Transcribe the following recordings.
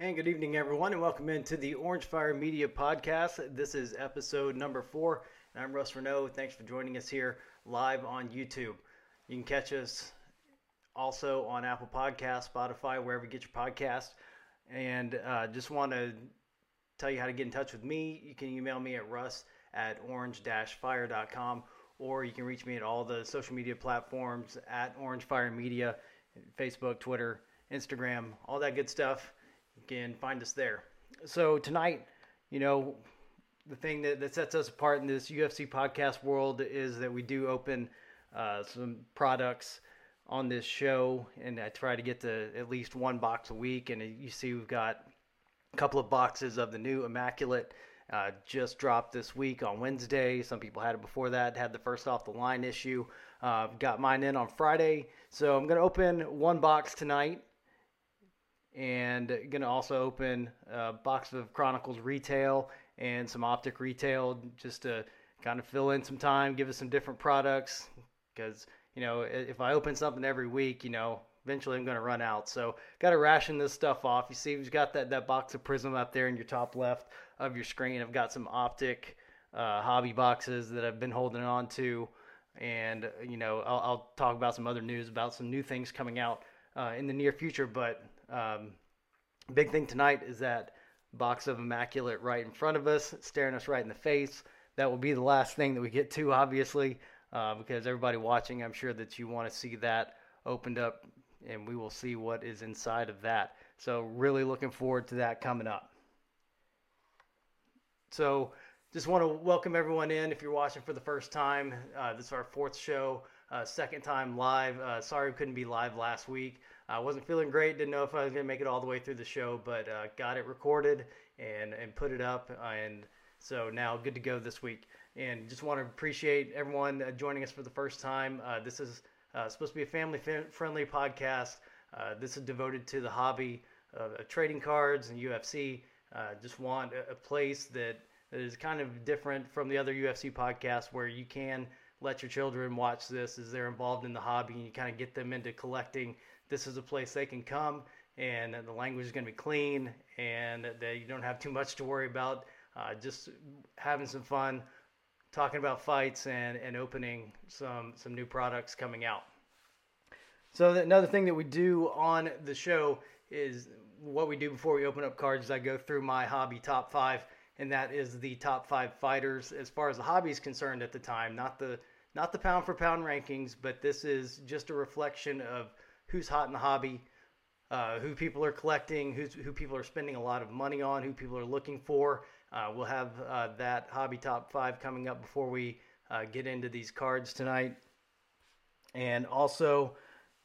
And good evening, everyone, and welcome into the Orange Fire Media Podcast. This is episode number four, and I'm Russ Renault. Thanks for joining us here live on YouTube. You can catch us also on Apple Podcasts, Spotify, wherever you get your podcast. And uh, just want to tell you how to get in touch with me. You can email me at russ at orange-fire.com, or you can reach me at all the social media platforms at Orange Fire Media, Facebook, Twitter, Instagram, all that good stuff you can find us there. So tonight, you know, the thing that, that sets us apart in this UFC podcast world is that we do open uh, some products on this show, and I try to get to at least one box a week. And you see, we've got a couple of boxes of the new Immaculate. Uh, just dropped this week on Wednesday. Some people had it before that, had the first off the line issue. Uh, got mine in on Friday. So I'm going to open one box tonight and going to also open a box of Chronicles retail and some Optic retail just to kind of fill in some time, give us some different products because you know if I open something every week, you know eventually I'm going to run out. So got to ration this stuff off. You see, we've got that that box of Prism up there in your top left of your screen. I've got some Optic uh, hobby boxes that I've been holding on to, and you know I'll, I'll, talk about some other news about some new things coming out uh, in the near future, but um, big thing tonight is that box of immaculate right in front of us, staring us right in the face. That will be the last thing that we get to, obviously, uh, because everybody watching, I'm sure that you want to see that opened up, and we will see what is inside of that. So, really looking forward to that coming up. So, just want to welcome everyone in. If you're watching for the first time, uh, this is our fourth show, uh, second time live. Uh, sorry we couldn't be live last week. I wasn't feeling great. Didn't know if I was going to make it all the way through the show, but uh, got it recorded and and put it up, and so now good to go this week. And just want to appreciate everyone uh, joining us for the first time. Uh, this is uh, supposed to be a family-friendly podcast. Uh, this is devoted to the hobby of trading cards and UFC. Uh, just want a, a place that, that is kind of different from the other UFC podcasts where you can let your children watch this as they're involved in the hobby and you kind of get them into collecting this is a place they can come and the language is going to be clean and that you don't have too much to worry about. Uh, just having some fun, talking about fights and, and opening some some new products coming out. So another thing that we do on the show is what we do before we open up cards. Is I go through my hobby top five, and that is the top five fighters as far as the hobby is concerned at the time, not the not the pound for pound rankings, but this is just a reflection of who's hot in the hobby, uh, who people are collecting, who's, who people are spending a lot of money on, who people are looking for. Uh, we'll have uh, that hobby top five coming up before we uh, get into these cards tonight. And also,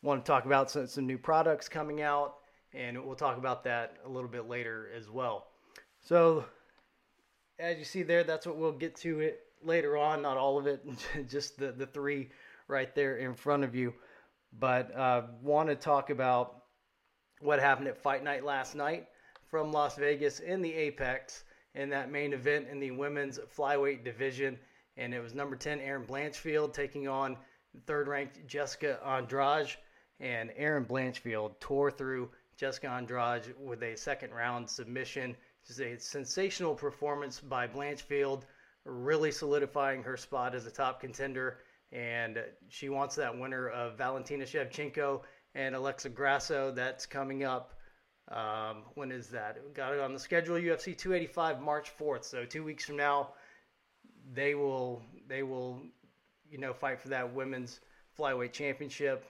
want to talk about some, some new products coming out, and we'll talk about that a little bit later as well. So, as you see there, that's what we'll get to it later on. Not all of it, just the, the three right there in front of you but uh, want to talk about what happened at Fight Night last night from Las Vegas in the Apex in that main event in the women's flyweight division. And it was number 10, Erin Blanchfield, taking on third ranked Jessica Andrade. And Erin Blanchfield tore through Jessica Andrade with a second round submission. Just a sensational performance by Blanchfield, really solidifying her spot as a top contender and she wants that winner of Valentina Shevchenko and Alexa Grasso. That's coming up. Um, when is that? We got it on the schedule. UFC 285 March 4th. So two weeks from now, they will they will you know fight for that women's flyweight championship.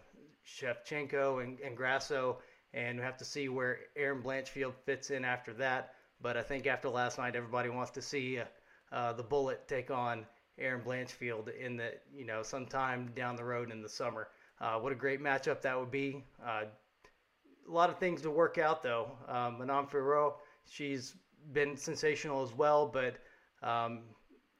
Shevchenko and, and Grasso, and we have to see where Erin Blanchfield fits in after that. But I think after last night, everybody wants to see uh, uh, the Bullet take on Erin Blanchfield in the you know sometime down the road in the summer. Uh, what a great matchup that would be. Uh, a lot of things to work out though. Um, Manon Fiorot, she's been sensational as well, but um,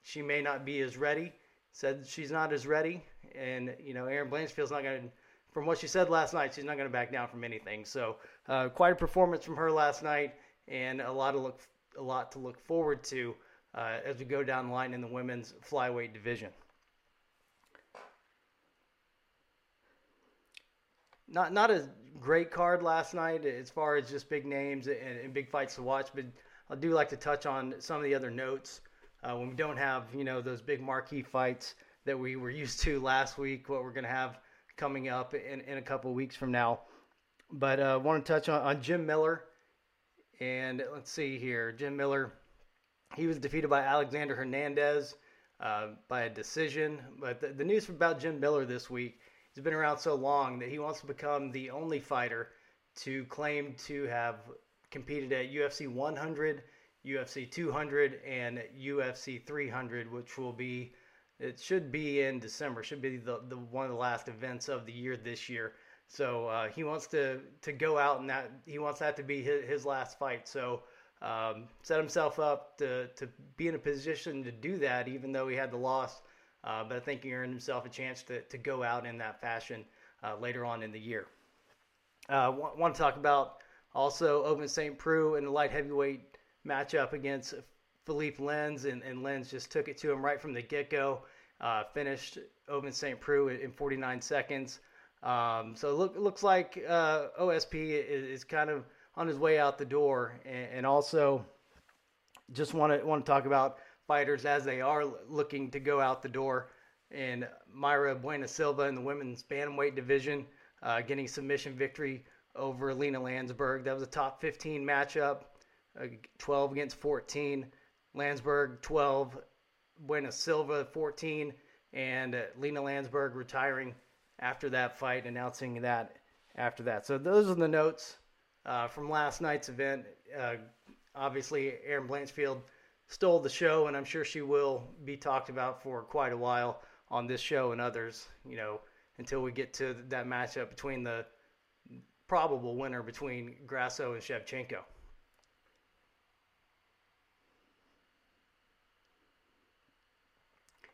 she may not be as ready. Said she's not as ready, and you know Erin Blanchfield's not going to. From what she said last night, she's not going to back down from anything. So uh, quite a performance from her last night, and a lot to look a lot to look forward to uh, as we go down the line in the women's flyweight division. Not not a great card last night as far as just big names and, and big fights to watch, but I do like to touch on some of the other notes uh, when we don't have you know those big marquee fights that we were used to last week. What we're going to have coming up in, in a couple weeks from now. But I uh, want to touch on, on Jim Miller. And let's see here. Jim Miller, he was defeated by Alexander Hernandez uh, by a decision. But the, the news about Jim Miller this week, he's been around so long that he wants to become the only fighter to claim to have competed at UFC 100, UFC 200, and UFC 300, which will be it should be in December. Should be the, the one of the last events of the year this year. So uh, he wants to to go out and that he wants that to be his, his last fight. So um, set himself up to to be in a position to do that, even though he had the loss. Uh, but I think he earned himself a chance to to go out in that fashion uh, later on in the year. Uh, want, want to talk about also Ovince St. Preux in the light heavyweight matchup against Philippe Lins, and, and Lins just took it to him right from the get go. Uh, finished Ovince St. Preux in 49 seconds. Um, so it look, looks like uh, OSP is, is, kind of on his way out the door, and, and also just want to want to talk about fighters as they are looking to go out the door. And Mayra Bueno Silva in the women's bantamweight division, uh, getting submission victory over Lina Länsberg. That was a top 15 matchup, uh, 12 against 14. Länsberg 12, Bueno Silva 14, and uh, Lina Länsberg retiring after that fight, announcing that after that. So those are the notes uh, from last night's event. Uh, obviously, Erin Blanchfield stole the show, and I'm sure she will be talked about for quite a while on this show and others. You know, until we get to that matchup between the probable winner between Grasso and Shevchenko.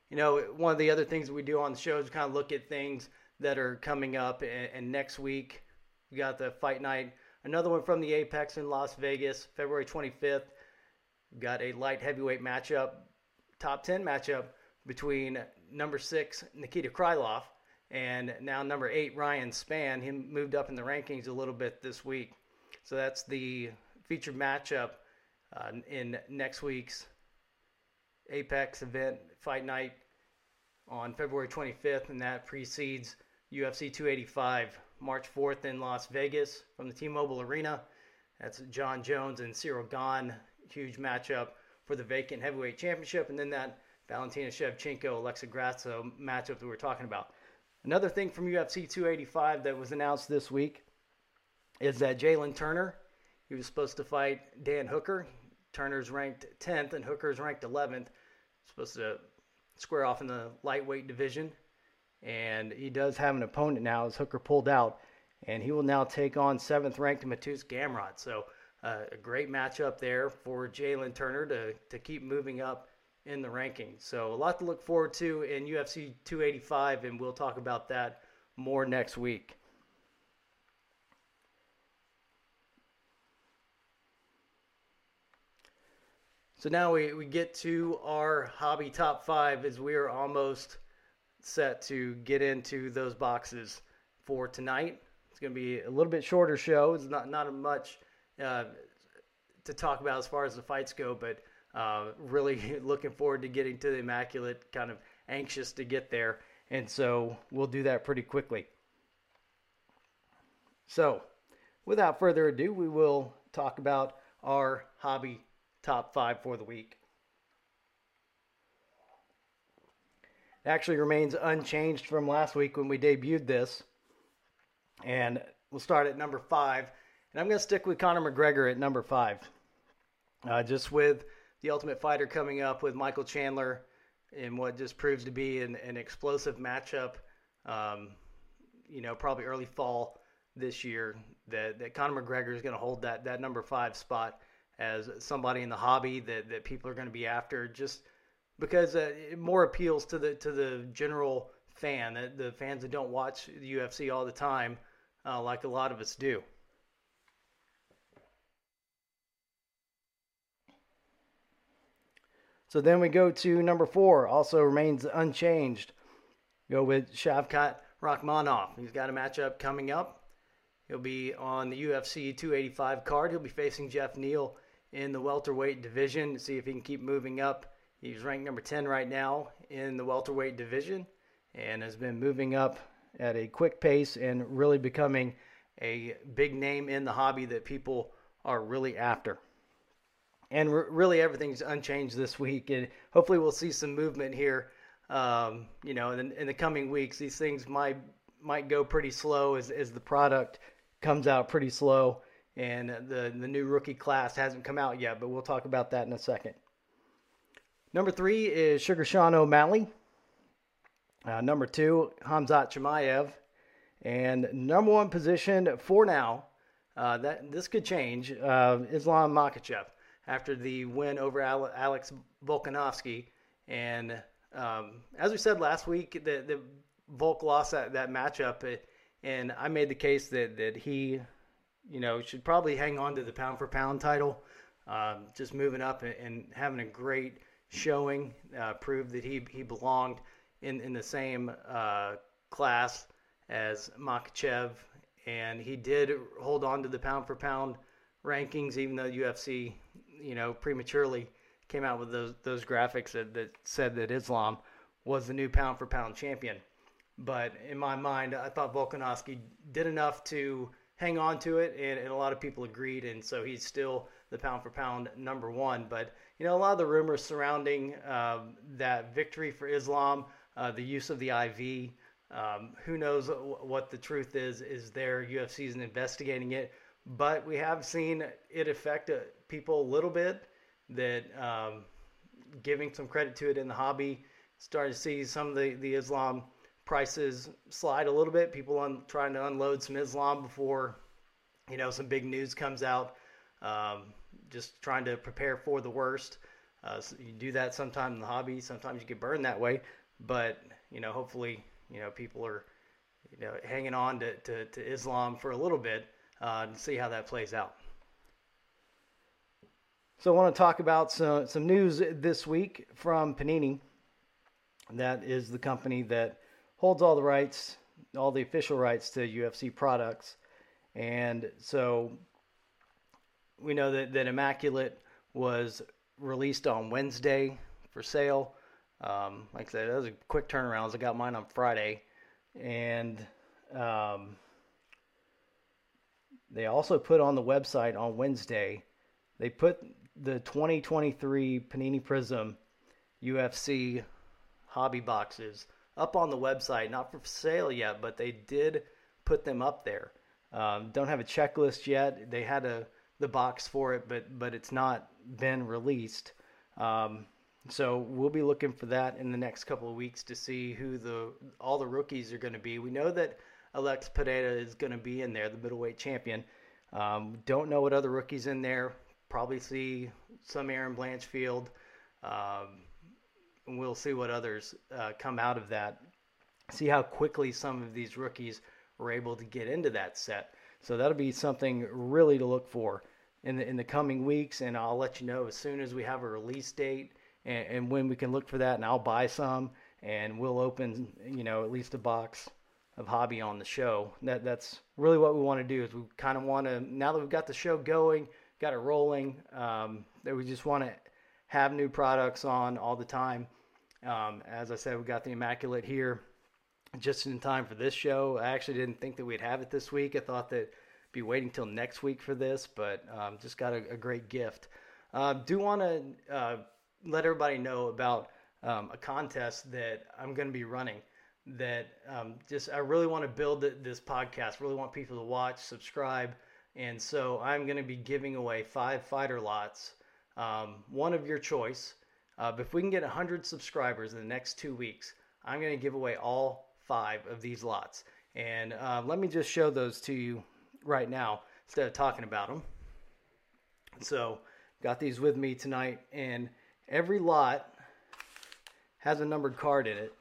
you know, one of the other things that we do on the show is kind of look at things that are coming up. And, and next week, we got the fight night, another one from the Apex in Las Vegas, February 25th. Got a light heavyweight matchup, top 10 matchup between number six, Nikita Krylov, and now number eight, Ryan Spann. He moved up in the rankings a little bit this week. So that's the featured matchup uh, in next week's Apex event fight night on February 25th, and that precedes UFC 285, March 4th in Las Vegas from the T-Mobile Arena. That's Jon Jones and Ciryl Gane, huge matchup for the vacant heavyweight championship, and then that Valentina Shevchenko, Alexa Grasso matchup that we were talking about. Another thing from UFC 285 that was announced this week is that Jalen Turner, he was supposed to fight Dan Hooker. Turner's ranked 10th and Hooker's ranked 11th supposed to square off in the lightweight division. And he does have an opponent now as Hooker pulled out. And he will now take on seventh ranked Mateusz Gamrot. So uh, a great matchup there for Jalen Turner to, to keep moving up in the rankings. So a lot to look forward to in UFC 285, and we'll talk about that more next week. So now we, we get to our hobby top five as we are almost set to get into those boxes for tonight. It's going to be a little bit shorter show. It's not not much uh, to talk about as far as the fights go, but uh, really looking forward to getting to the immaculate. Kind of anxious to get there, and so we'll do that pretty quickly. So, without further ado, we will talk about our hobby top five for the week. Actually remains unchanged from last week when we debuted this. And we'll start at number five. And I'm going to stick with Conor McGregor at number five. Uh, just with the Ultimate Fighter coming up with Michael Chandler in what just proves to be an, an explosive matchup. Um, you know, probably early fall this year. That that Conor McGregor is going to hold that that number five spot as somebody in the hobby that, that people are going to be after just because uh, it more appeals to the to the general fan the, the fans that don't watch the UFC all the time uh, like a lot of us do so then we go to number four also remains unchanged go with Shavkat Rakhmonov he's got a matchup coming up He'll be on the UFC 285 card. He'll be facing Geoff Neal in the welterweight division to see if he can keep moving up. He's ranked number 10 right now in the welterweight division and has been moving up at a quick pace and really becoming a big name in the hobby that people are really after. And re- really, everything's unchanged this week, and hopefully, we'll see some movement here. Um, you know, in, in the coming weeks, these things might might go pretty slow as, as the product comes out pretty slow, and the the new rookie class hasn't come out yet. But we'll talk about that in a second. Number three is Sugar Sean O'Malley. Uh, number two, Hamzat Chimaev. And number one position for now, uh, that this could change, uh, Islam Makhachev after the win over Alex Volkanovski. And um, as we said last week, the, the Volk lost that, that matchup, and I made the case that, that he, you know, should probably hang on to the pound for pound title. Um, just moving up and, and, having a great showing uh, proved that he, he belonged in, in the same uh, class as Makhachev, and he did hold on to the pound for pound rankings, even though UFC, you know, prematurely came out with those those graphics that, that said that Islam was the new pound for pound champion. But in my mind, I thought Volkanovski did enough to hang on to it, and, and a lot of people agreed, and so he's still the pound for pound number one. But you know, a lot of the rumors surrounding uh, that victory for Islam, uh, the use of the IV, um, who knows what the truth is? Is there UFC is investigating it, but we have seen it affect uh, people a little bit. That um, giving some credit to it in the hobby, starting to see some of the the Islam prices slide a little bit. People on trying to unload some Islam before you know some big news comes out. Um, just trying to prepare for the worst. Uh, so you do that sometime in the hobby. Sometimes you get burned that way, but you know hopefully you know people are you know hanging on to, to, to Islam for a little bit uh, and see how that plays out. So I want to talk about some, some news this week from Panini. That is the company that holds all the rights, all the official rights to UFC products. And so we know that, that Immaculate was released on Wednesday for sale. Um, like I said, that was a quick turnaround. I got mine on Friday, and um, they also put on the website on Wednesday. They put the 2023 Panini Prism UFC hobby boxes up on the website, not for sale yet, but they did put them up there. Um, don't have a checklist yet. They had a the box for it, but but it's not been released. Um, so we'll be looking for that in the next couple of weeks to see who the all the rookies are going to be. We know that Alex Pereira is going to be in there, the middleweight champion. Um, don't know what other rookies in there. Probably see some Erin Blanchfield. Um, we'll see what others uh, come out of that. See how quickly some of these rookies were able to get into that set. So that'll be something really to look for in the in the coming weeks, and I'll let you know as soon as we have a release date and, and when we can look for that. And I'll buy some, and we'll open you know at least a box of hobby on the show. That that's really what we want to do. Is we kind of want to now that we've got the show going, got it rolling, um, that we just want to have new products on all the time. Um, as I said, we've got the Immaculate here just in time for this show. I actually didn't think that we'd have it this week. I thought that be waiting till next week for this, but um, just got a, a, great gift. Uh, do want to uh, let everybody know about um, a contest that I'm going to be running. That um, just I really want to build this podcast. Really want people to watch, subscribe, and so I'm going to be giving away five fighter lots, um, one of your choice. Uh, if we can get 100 subscribers in the next two weeks, I'm going to give away all five of these lots. And uh, let me just show those to you right now instead of talking about them. So, got these with me tonight, and every lot has a numbered card in it.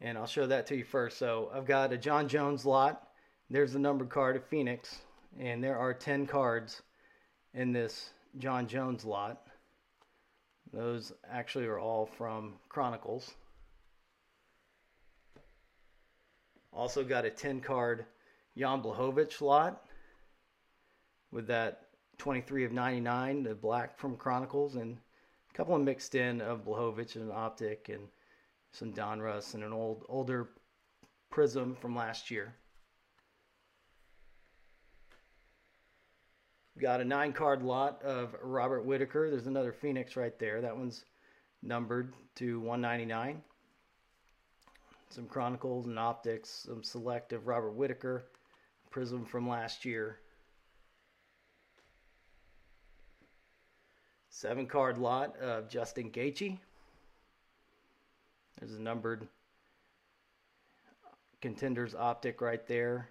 And I'll show that to you first. So, I've got a Jon Jones lot. There's the numbered card of Phoenix, and there are 10 cards in this Jon Jones lot. Those actually are all from Chronicles. Also got a 10 card Jan Blachowicz lot with that 23 of 99, the black from Chronicles, and a couple of mixed in of Blachowicz and an optic and some Donruss and an old older prism from last year. Got a nine card lot of Robert Whitaker. There's another Phoenix right there. That one's numbered to 199. Some Chronicles and Optics, some select of Robert Whitaker, Prism from last year. Seven card lot of Justin Gaethje. There's a numbered contenders optic right there.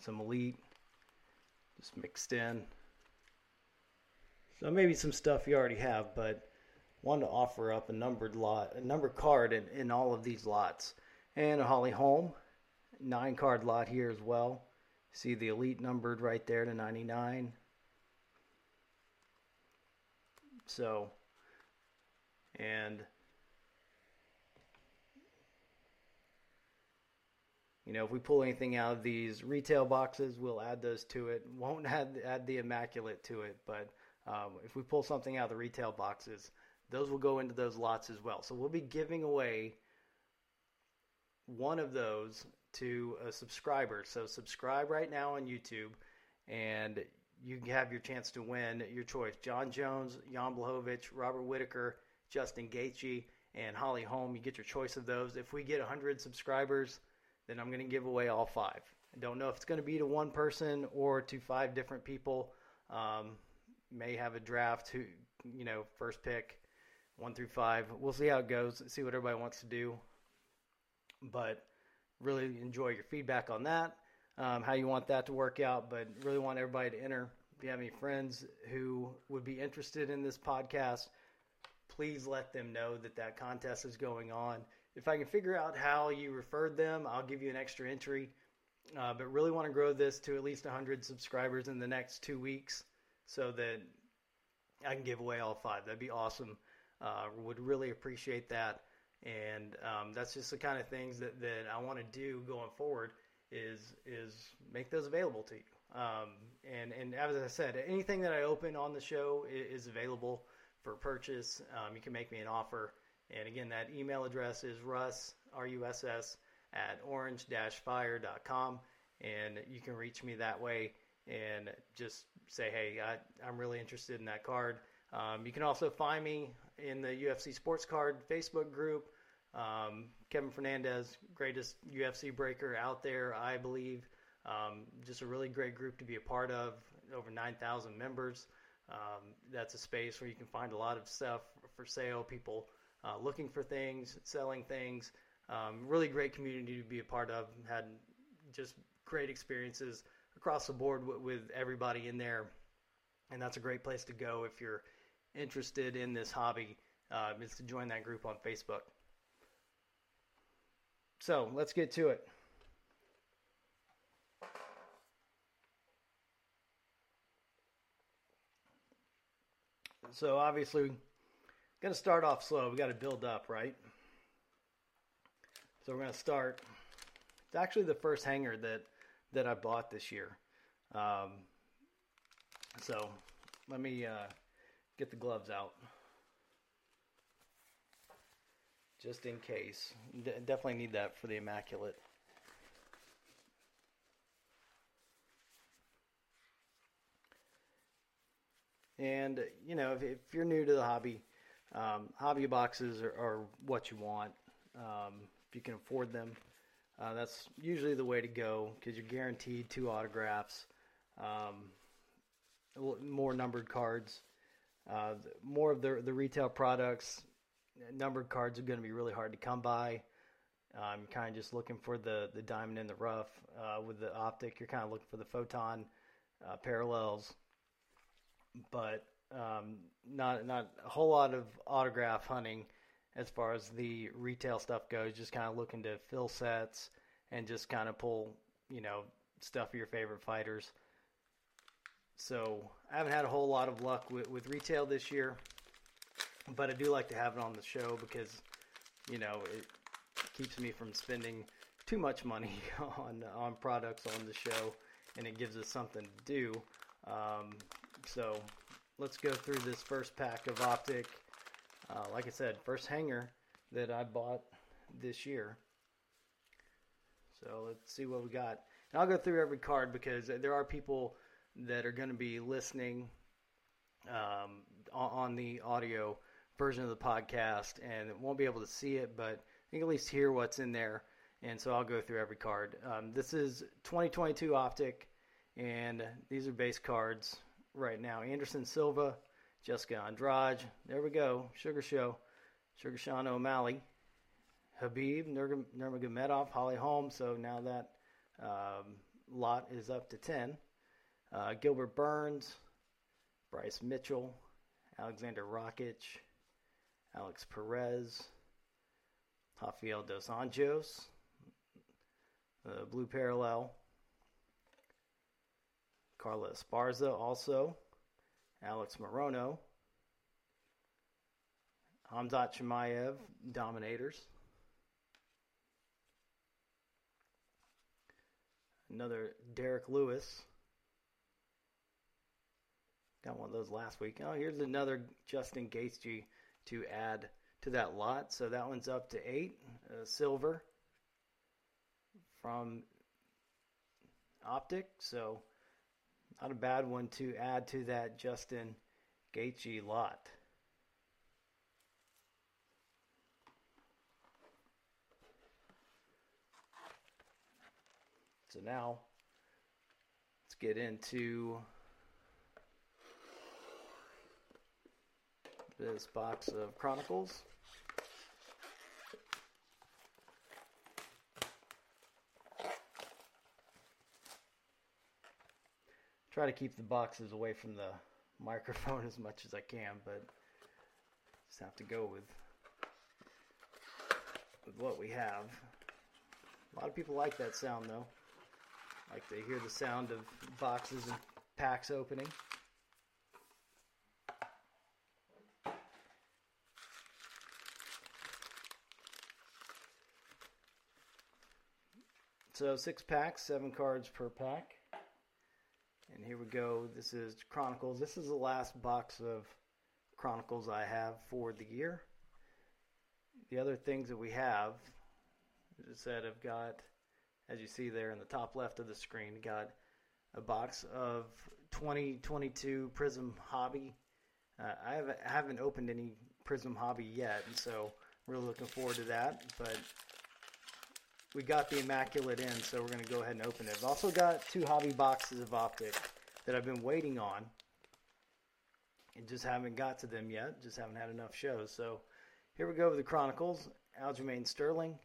Some elite just mixed in. So maybe some stuff you already have, but wanted to offer up a numbered lot, a numbered card in, in all of these lots. And a Holly Holm, nine card lot here as well. See the elite numbered right there to 99. So, and You know, if we pull anything out of these retail boxes, we'll add those to it. Won't add add the immaculate to it, but um, if we pull something out of the retail boxes, those will go into those lots as well. So we'll be giving away one of those to a subscriber. So subscribe right now on YouTube, and you have your chance to win your choice: Jon Jones, Jan Blachowicz, Robert Whitaker, Justin Gaethje, and Holly Holm. You get your choice of those. If we get 100 subscribers then I'm going to give away all five. I don't know if it's going to be to one person or to five different people. Um, may have a draft who, you know, first pick one through five. We'll see how it goes. See what everybody wants to do. But really enjoy your feedback on that, um, how you want that to work out. But really want everybody to enter. If you have any friends who would be interested in this podcast, please let them know that that contest is going on if I can figure out how you referred them, I'll give you an extra entry. Uh, but really want to grow this to at least 100 subscribers in the next two weeks so that I can give away all five. That'd be awesome. Uh, would really appreciate that. And um, that's just the kind of things that, that I want to do going forward is is make those available to you. Um, and and as I said, anything that I open on the show is, is available for purchase. Um, you can make me an offer and again, that email address is russ, R-U-S-S, at orange-fire.com. And you can reach me that way and just say, hey, I, I'm really interested in that card. Um, you can also find me in the UFC Sports Card Facebook group. Um, Kevin Fernandez, greatest UFC breaker out there, I believe. Um, just a really great group to be a part of. Over 9,000 members. Um, that's a space where you can find a lot of stuff for sale. People uh, looking for things, selling things. Um, really great community to be a part of. Had just great experiences across the board w- with everybody in there, and that's a great place to go if you're interested in this hobby. Uh, is to join that group on Facebook. So let's get to it. So obviously Got to start off slow. We got to build up, right? So we're going to start. It's actually the first hanger that that I bought this year. Um, so let me uh, get the gloves out. Just in case. D- definitely need that for the Immaculate. And, you know, if, if you're new to the hobby, um, hobby boxes are, are, what you want um, if you can afford them. Uh, that's usually the way to go because you're guaranteed two autographs, um, more numbered cards. Uh, more of the the retail products, numbered cards are going to be really hard to come by. I'm kind of just looking for the the diamond in the rough uh, with the optic. You're kind of looking for the photon uh, parallels, but um, not not a whole lot of autograph hunting as far as the retail stuff goes. Just kind of looking to fill sets and just kind of pull you know stuff of your favorite fighters. So I haven't had a whole lot of luck with, with retail this year, but I do like to have it on the show because you know it keeps me from spending too much money on on products on the show, and it gives us something to do. Um, so let's go through this first pack of Optic. Uh, like I said, first hanger that I bought this year. So let's see what we got. And I'll go through every card because there are people that are going to be listening um, on the audio version of the podcast and won't be able to see it, but you can at least hear what's in there. And so I'll go through every card. Um, this is 2022 Optic, and these are base cards right now. Anderson Silva, Jessica Andrade. There we go. Sugar Show. Sugar Sean O'Malley. Khabib, Nurmagomedov, Holly Holm. So now that um, lot is up to 10. Uh, Gilbert Burns, Bryce Mitchell, Alexander Rakic, Alex Perez, Rafael Dos Anjos, Blue Parallel, Carla Esparza also, Alex Morono, Hamzat Chimaev, Dominators. Another Derrick Lewis. Got one of those last week. Oh, here's another Justin Gaethje to add to that lot. So that one's up to eight. Uh, silver from Optic. So not a bad one to add to that Justin Gaethje lot. So now let's get into this box of Chronicles. Try to keep the boxes away from the microphone as much as I can, but just have to go with with what we have. A lot of people like that sound though. Like they hear the sound of boxes and packs opening. So six packs, seven cards per pack. And here we go. This is Chronicles. This is the last box of Chronicles I have for the year. The other things that we have, as I said, I've got, as you see there in the top left of the screen, got a box of 2022 Prism Hobby. Uh, I, haven't, I haven't opened any Prism Hobby yet, and so really looking forward to that. But we got the Immaculate in, so we're going to go ahead and open it. I've also got two hobby boxes of Optic that I've been waiting on and just haven't got to them yet. Just haven't had enough shows. So here we go with the Chronicles. Aljamain Sterling,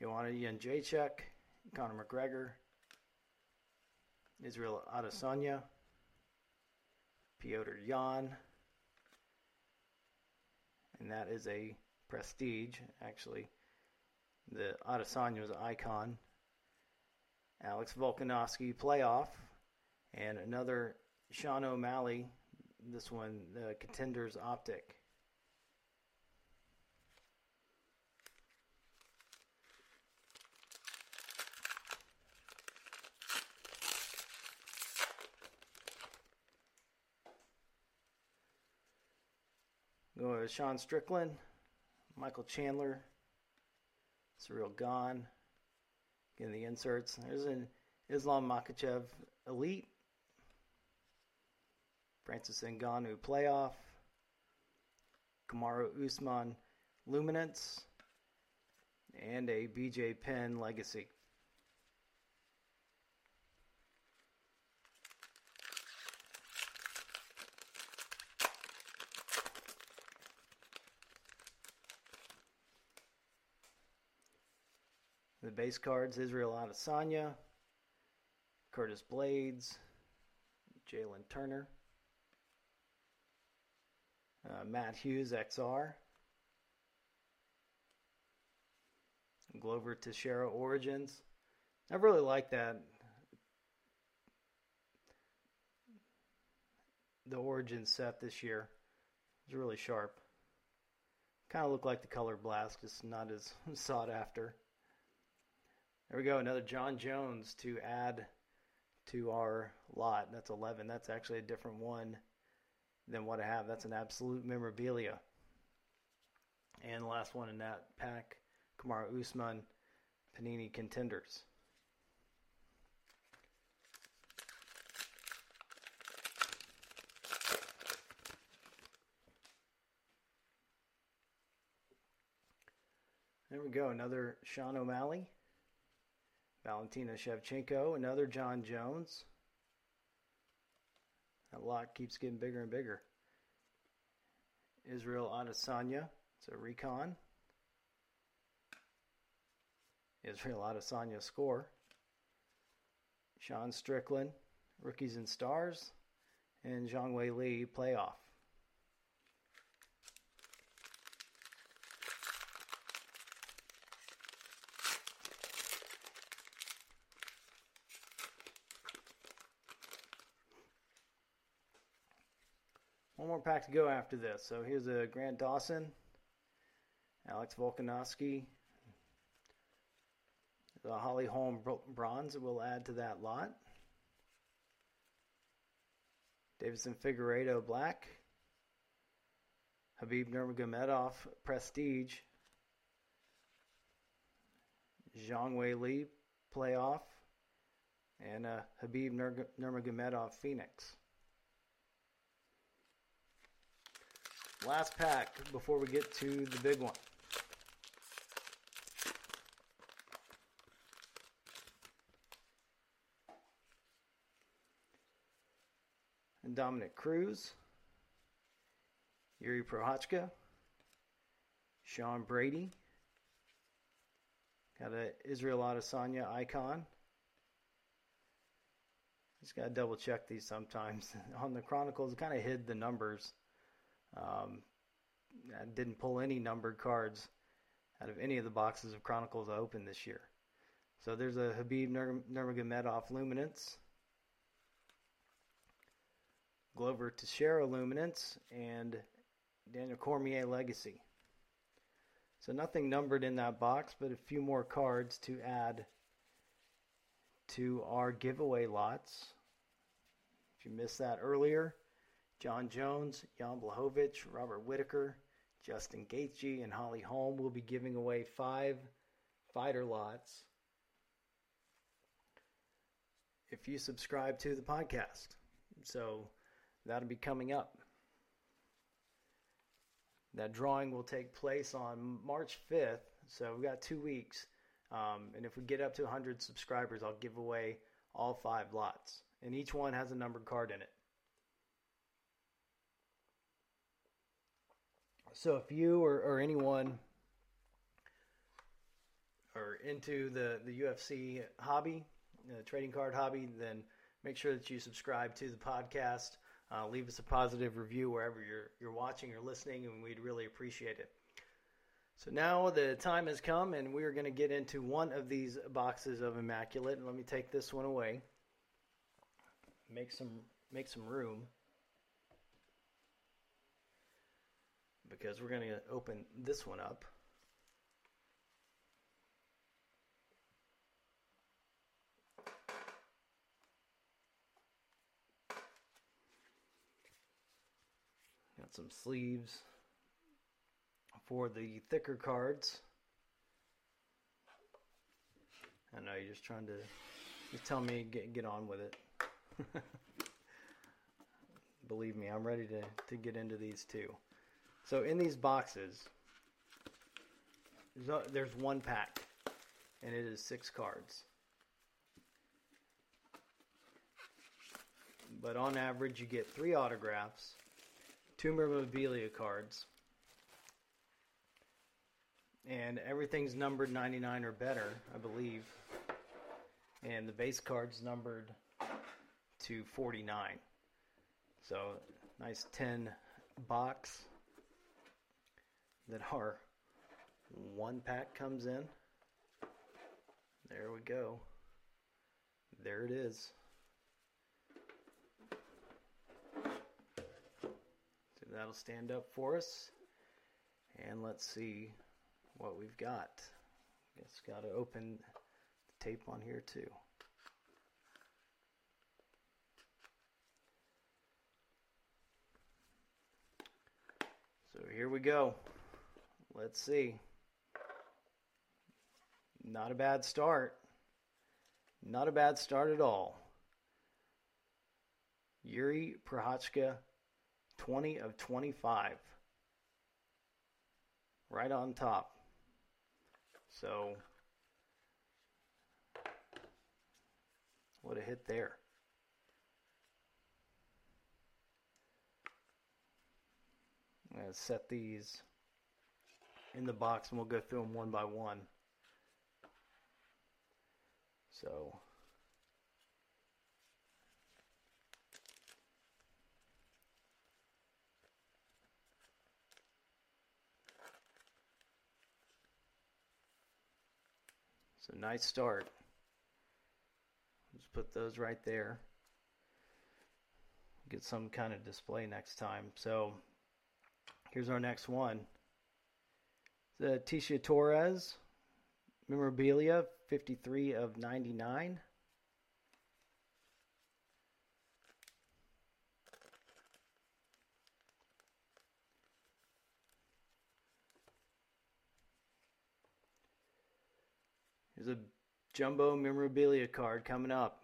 Joanna Jędrzejczyk, Conor McGregor, Israel Adesanya, Petr Yan, and that is a prestige, actually the Adesanya's icon, Alex Volkanovski playoff, and another Sean O'Malley, this one, the Contenders Optic. Go with Sean Strickland, Michael Chandler, Ciryl Gane. Getting the inserts. There's an Islam Makhachev Elite. Francis Ngannou Playoff. Kamaru Usman Luminance. And a BJ Penn Legacy. The base cards Israel Adesanya, Curtis Blaydes, Jalen Turner, uh, Matt Hughes XR, Glover Teixeira Origins. I really like that. The Origin set this year is really sharp. Kind of look like the Color Blast, just not as sought after. There we go, another Jon Jones to add to our lot. That's 11. That's actually a different one than what I have. That's an absolute memorabilia. And the last one in that pack, Kamaru Usman, Panini Contenders. There we go, another Sean O'Malley. Valentina Shevchenko, another Jon Jones. That lot keeps getting bigger and bigger. Israel Adesanya, it's a recon. Israel Adesanya score. Sean Strickland, rookies and stars, and Zhang Wei Li playoff. Pack to go after this. So here's a Grant Dawson, Alex Volkanovski, the Holly Holm bronze we'll add to that lot. Deiveson Figueiredo black. Khabib Nurmagomedov prestige. Zhang Wei Li playoff. And uh, Khabib Nurmagomedov Phoenix. Last pack before we get to the big one. And Dominick Cruz, Yuri Prochazka, Sean Brady, got a Israel Adesanya icon. Just got to double check these sometimes. On the Chronicles, kind of hid the numbers um, I didn't pull any numbered cards out of any of the boxes of Chronicles I opened this year. So there's a Khabib Nurmagomedov Luminance, Glover Teixeira Luminance, and Daniel Cormier Legacy. So nothing numbered in that box, but a few more cards to add to our giveaway lots. If you missed that earlier, Jon Jones, Jan Blachowicz, Robert Whitaker, Justin Gaethje, and Holly Holm will be giving away five fighter lots if you subscribe to the podcast. So that'll be coming up. That drawing will take place on March 5th, so we've got two weeks. Um, and if we get up to 100 subscribers, I'll give away all five lots. And each one has a numbered card in it. So if you or, or anyone are into the, the UFC hobby, the trading card hobby, then make sure that you subscribe to the podcast. Uh, leave us a positive review wherever you're you're watching or listening, and we'd really appreciate it. So now the time has come, and we are going to get into one of these boxes of immaculate. Let me take this one away. Make some make some room. Because we're going to open this one up. Got some sleeves for the thicker cards. I know you're just trying to just tell me get get on with it. Believe me, I'm ready to, to get into these too. So in these boxes, there's one pack, and it is six cards. But on average, you get three autographs, two memorabilia cards, and everything's numbered 99 or better, I believe. And the base card's numbered to 49. So, nice 10 box that our one pack comes in. There we go. There it is. So that'll stand up for us. And let's see what we've got. Guess got to open the tape on here too. So here we go. Let's see. Not a bad start. Not a bad start at all. Yuri Prochazka, 20 of 25. Right on top. So, what a hit there. I'm going to set these in the box and we'll go through them one by one. So, So nice start. Just put those right there. Get some kind of display next time. So here's our next one. The Tecia Torres memorabilia, 53 of 99. Here's a jumbo memorabilia card coming up.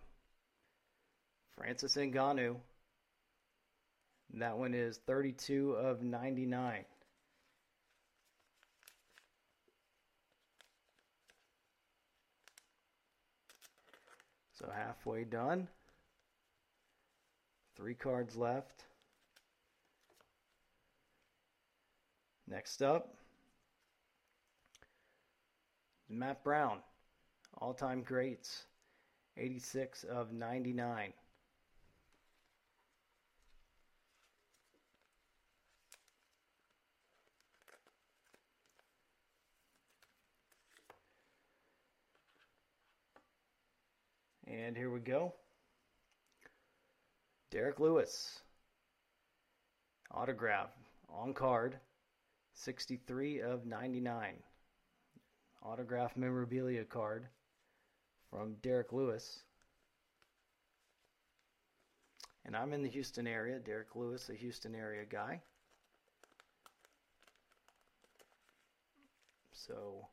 Francis Ngannou. That one is 32 of 99. So halfway done. Three cards left. Next up, Matt Brown. All time greats. 86 of 99. And here we go. Derrick Lewis. Autograph on card. 63 of 99. Autograph memorabilia card from Derrick Lewis. And I'm in the Houston area. Derrick Lewis, a Houston area guy. So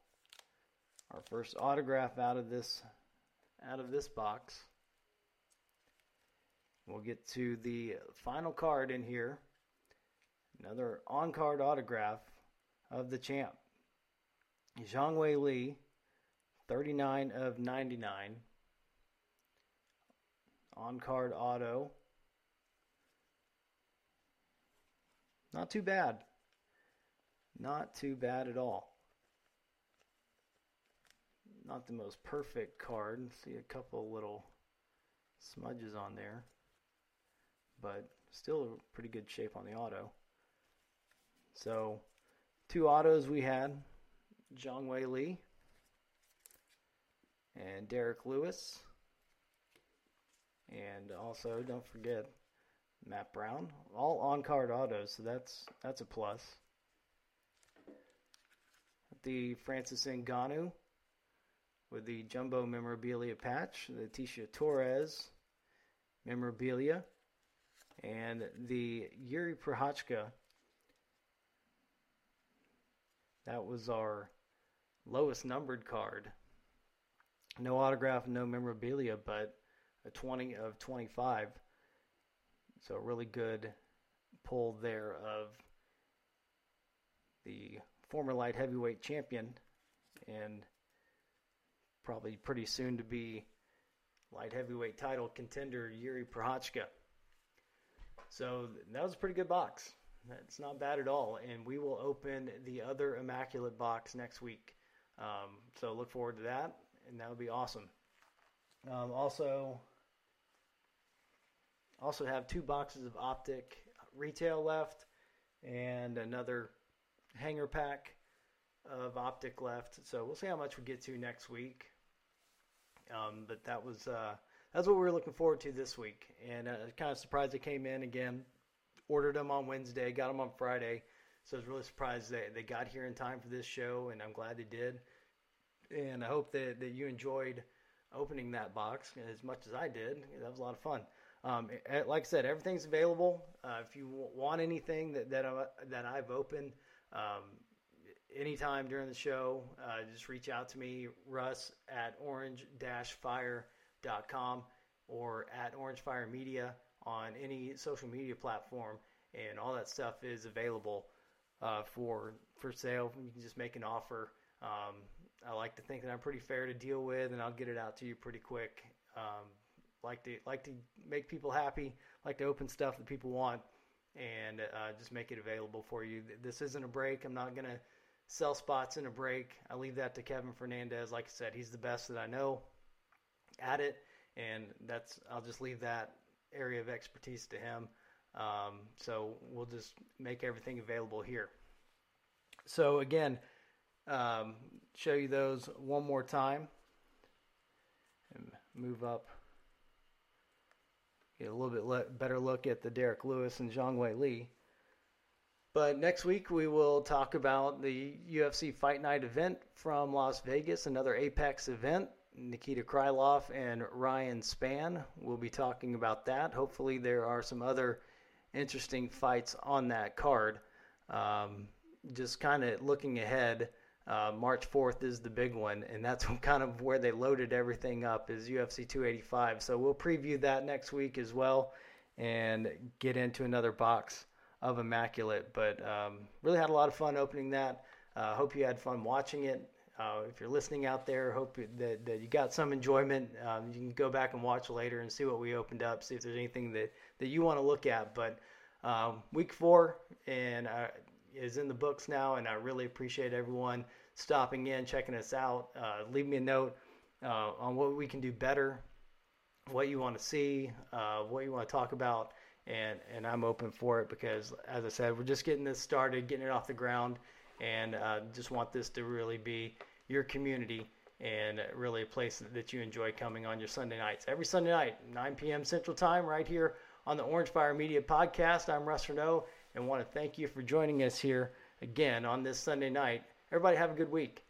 our first autograph out of this out of this box. We'll get to the final card in here. Another on-card autograph of the champ. Zhang Weili 39 of 99. On card auto. Not too bad. Not too bad at all. Not the most perfect card. See a couple little smudges on there. But still pretty good shape on the auto. So, two autos we had. Zhang Weili and Derrick Lewis. And also, don't forget Matt Brown, all on-card autos, so that's that's a plus. The Francis Ngannou with the jumbo memorabilia patch, the Tecia Torres memorabilia, and the Yuri Prochazka. That was our lowest numbered card no autograph, no memorabilia, but a 20 of 25. So a really good pull there of the former light heavyweight champion and probably pretty soon to be light heavyweight title contender Yuri Prochazka. So that was a pretty good box. That's not bad at all. And we will open the other immaculate box next week. Um, so look forward to that and that would be awesome. Um, also, also have two boxes of optic retail left, and another hanger pack of optic left. So we'll see how much we get to next week. Um, but that was uh, that's what we were looking forward to this week, and uh, kind of surprised they came in again. Ordered them on Wednesday, got them on Friday, so I was really surprised they they got here in time for this show, and I'm glad they did and I hope that, that you enjoyed opening that box as much as I did. That was a lot of fun. Um, like I said, everything's available. Uh, if you want anything that that, I, that I've opened, um, anytime during the show, uh, just reach out to me, Russ at orange-fire.com or at Orange Fire Media on any social media platform, and all that stuff is available uh, for for sale. You can just make an offer. Um, I like to think that I'm pretty fair to deal with, and I'll get it out to you pretty quick. Um, like to like to make people happy. Like to open stuff that people want, and uh, just make it available for you. This isn't a break. I'm not gonna sell spots in a break. I leave that to Kevin Fernandez. Like I said, he's the best that I know at it, and that's I'll just leave that area of expertise to him. Um, so we'll just make everything available here. So again, um, show you those one more time and move up. Get a little bit le- better look at the Derrick Lewis and Zhang Weili. But next week we will talk about the UFC Fight Night event from Las Vegas, another Apex event. Nikita Krylov and Ryan Spann will be talking about that. Hopefully, there are some other interesting fights on that card. Um, just kind of looking ahead, uh, March 4th is the big one, and that's kind of where they loaded everything up is UFC 285. So we'll preview that next week as well and get into another box of Immaculate. But um, really had a lot of fun opening that. Uh, hope you had fun watching it. Uh, if you're listening out there, hope that, that you got some enjoyment. Um, you can go back and watch later and see what we opened up, see if there's anything that, that you want to look at. But um, week four and uh, is in the books now, and I really appreciate everyone stopping in, checking us out. Uh, leave me a note uh, on what we can do better, what you want to see, uh, what you want to talk about, and and I'm open for it because, as I said, we're just getting this started, getting it off the ground and uh, just want this to really be your community and really a place that you enjoy coming on your Sunday nights. Every Sunday night, 9 p.m. Central Time, right here on the Orange Fire Media Podcast. I'm Russ Renault and want to thank you for joining us here again on this Sunday night. Everybody have a good week.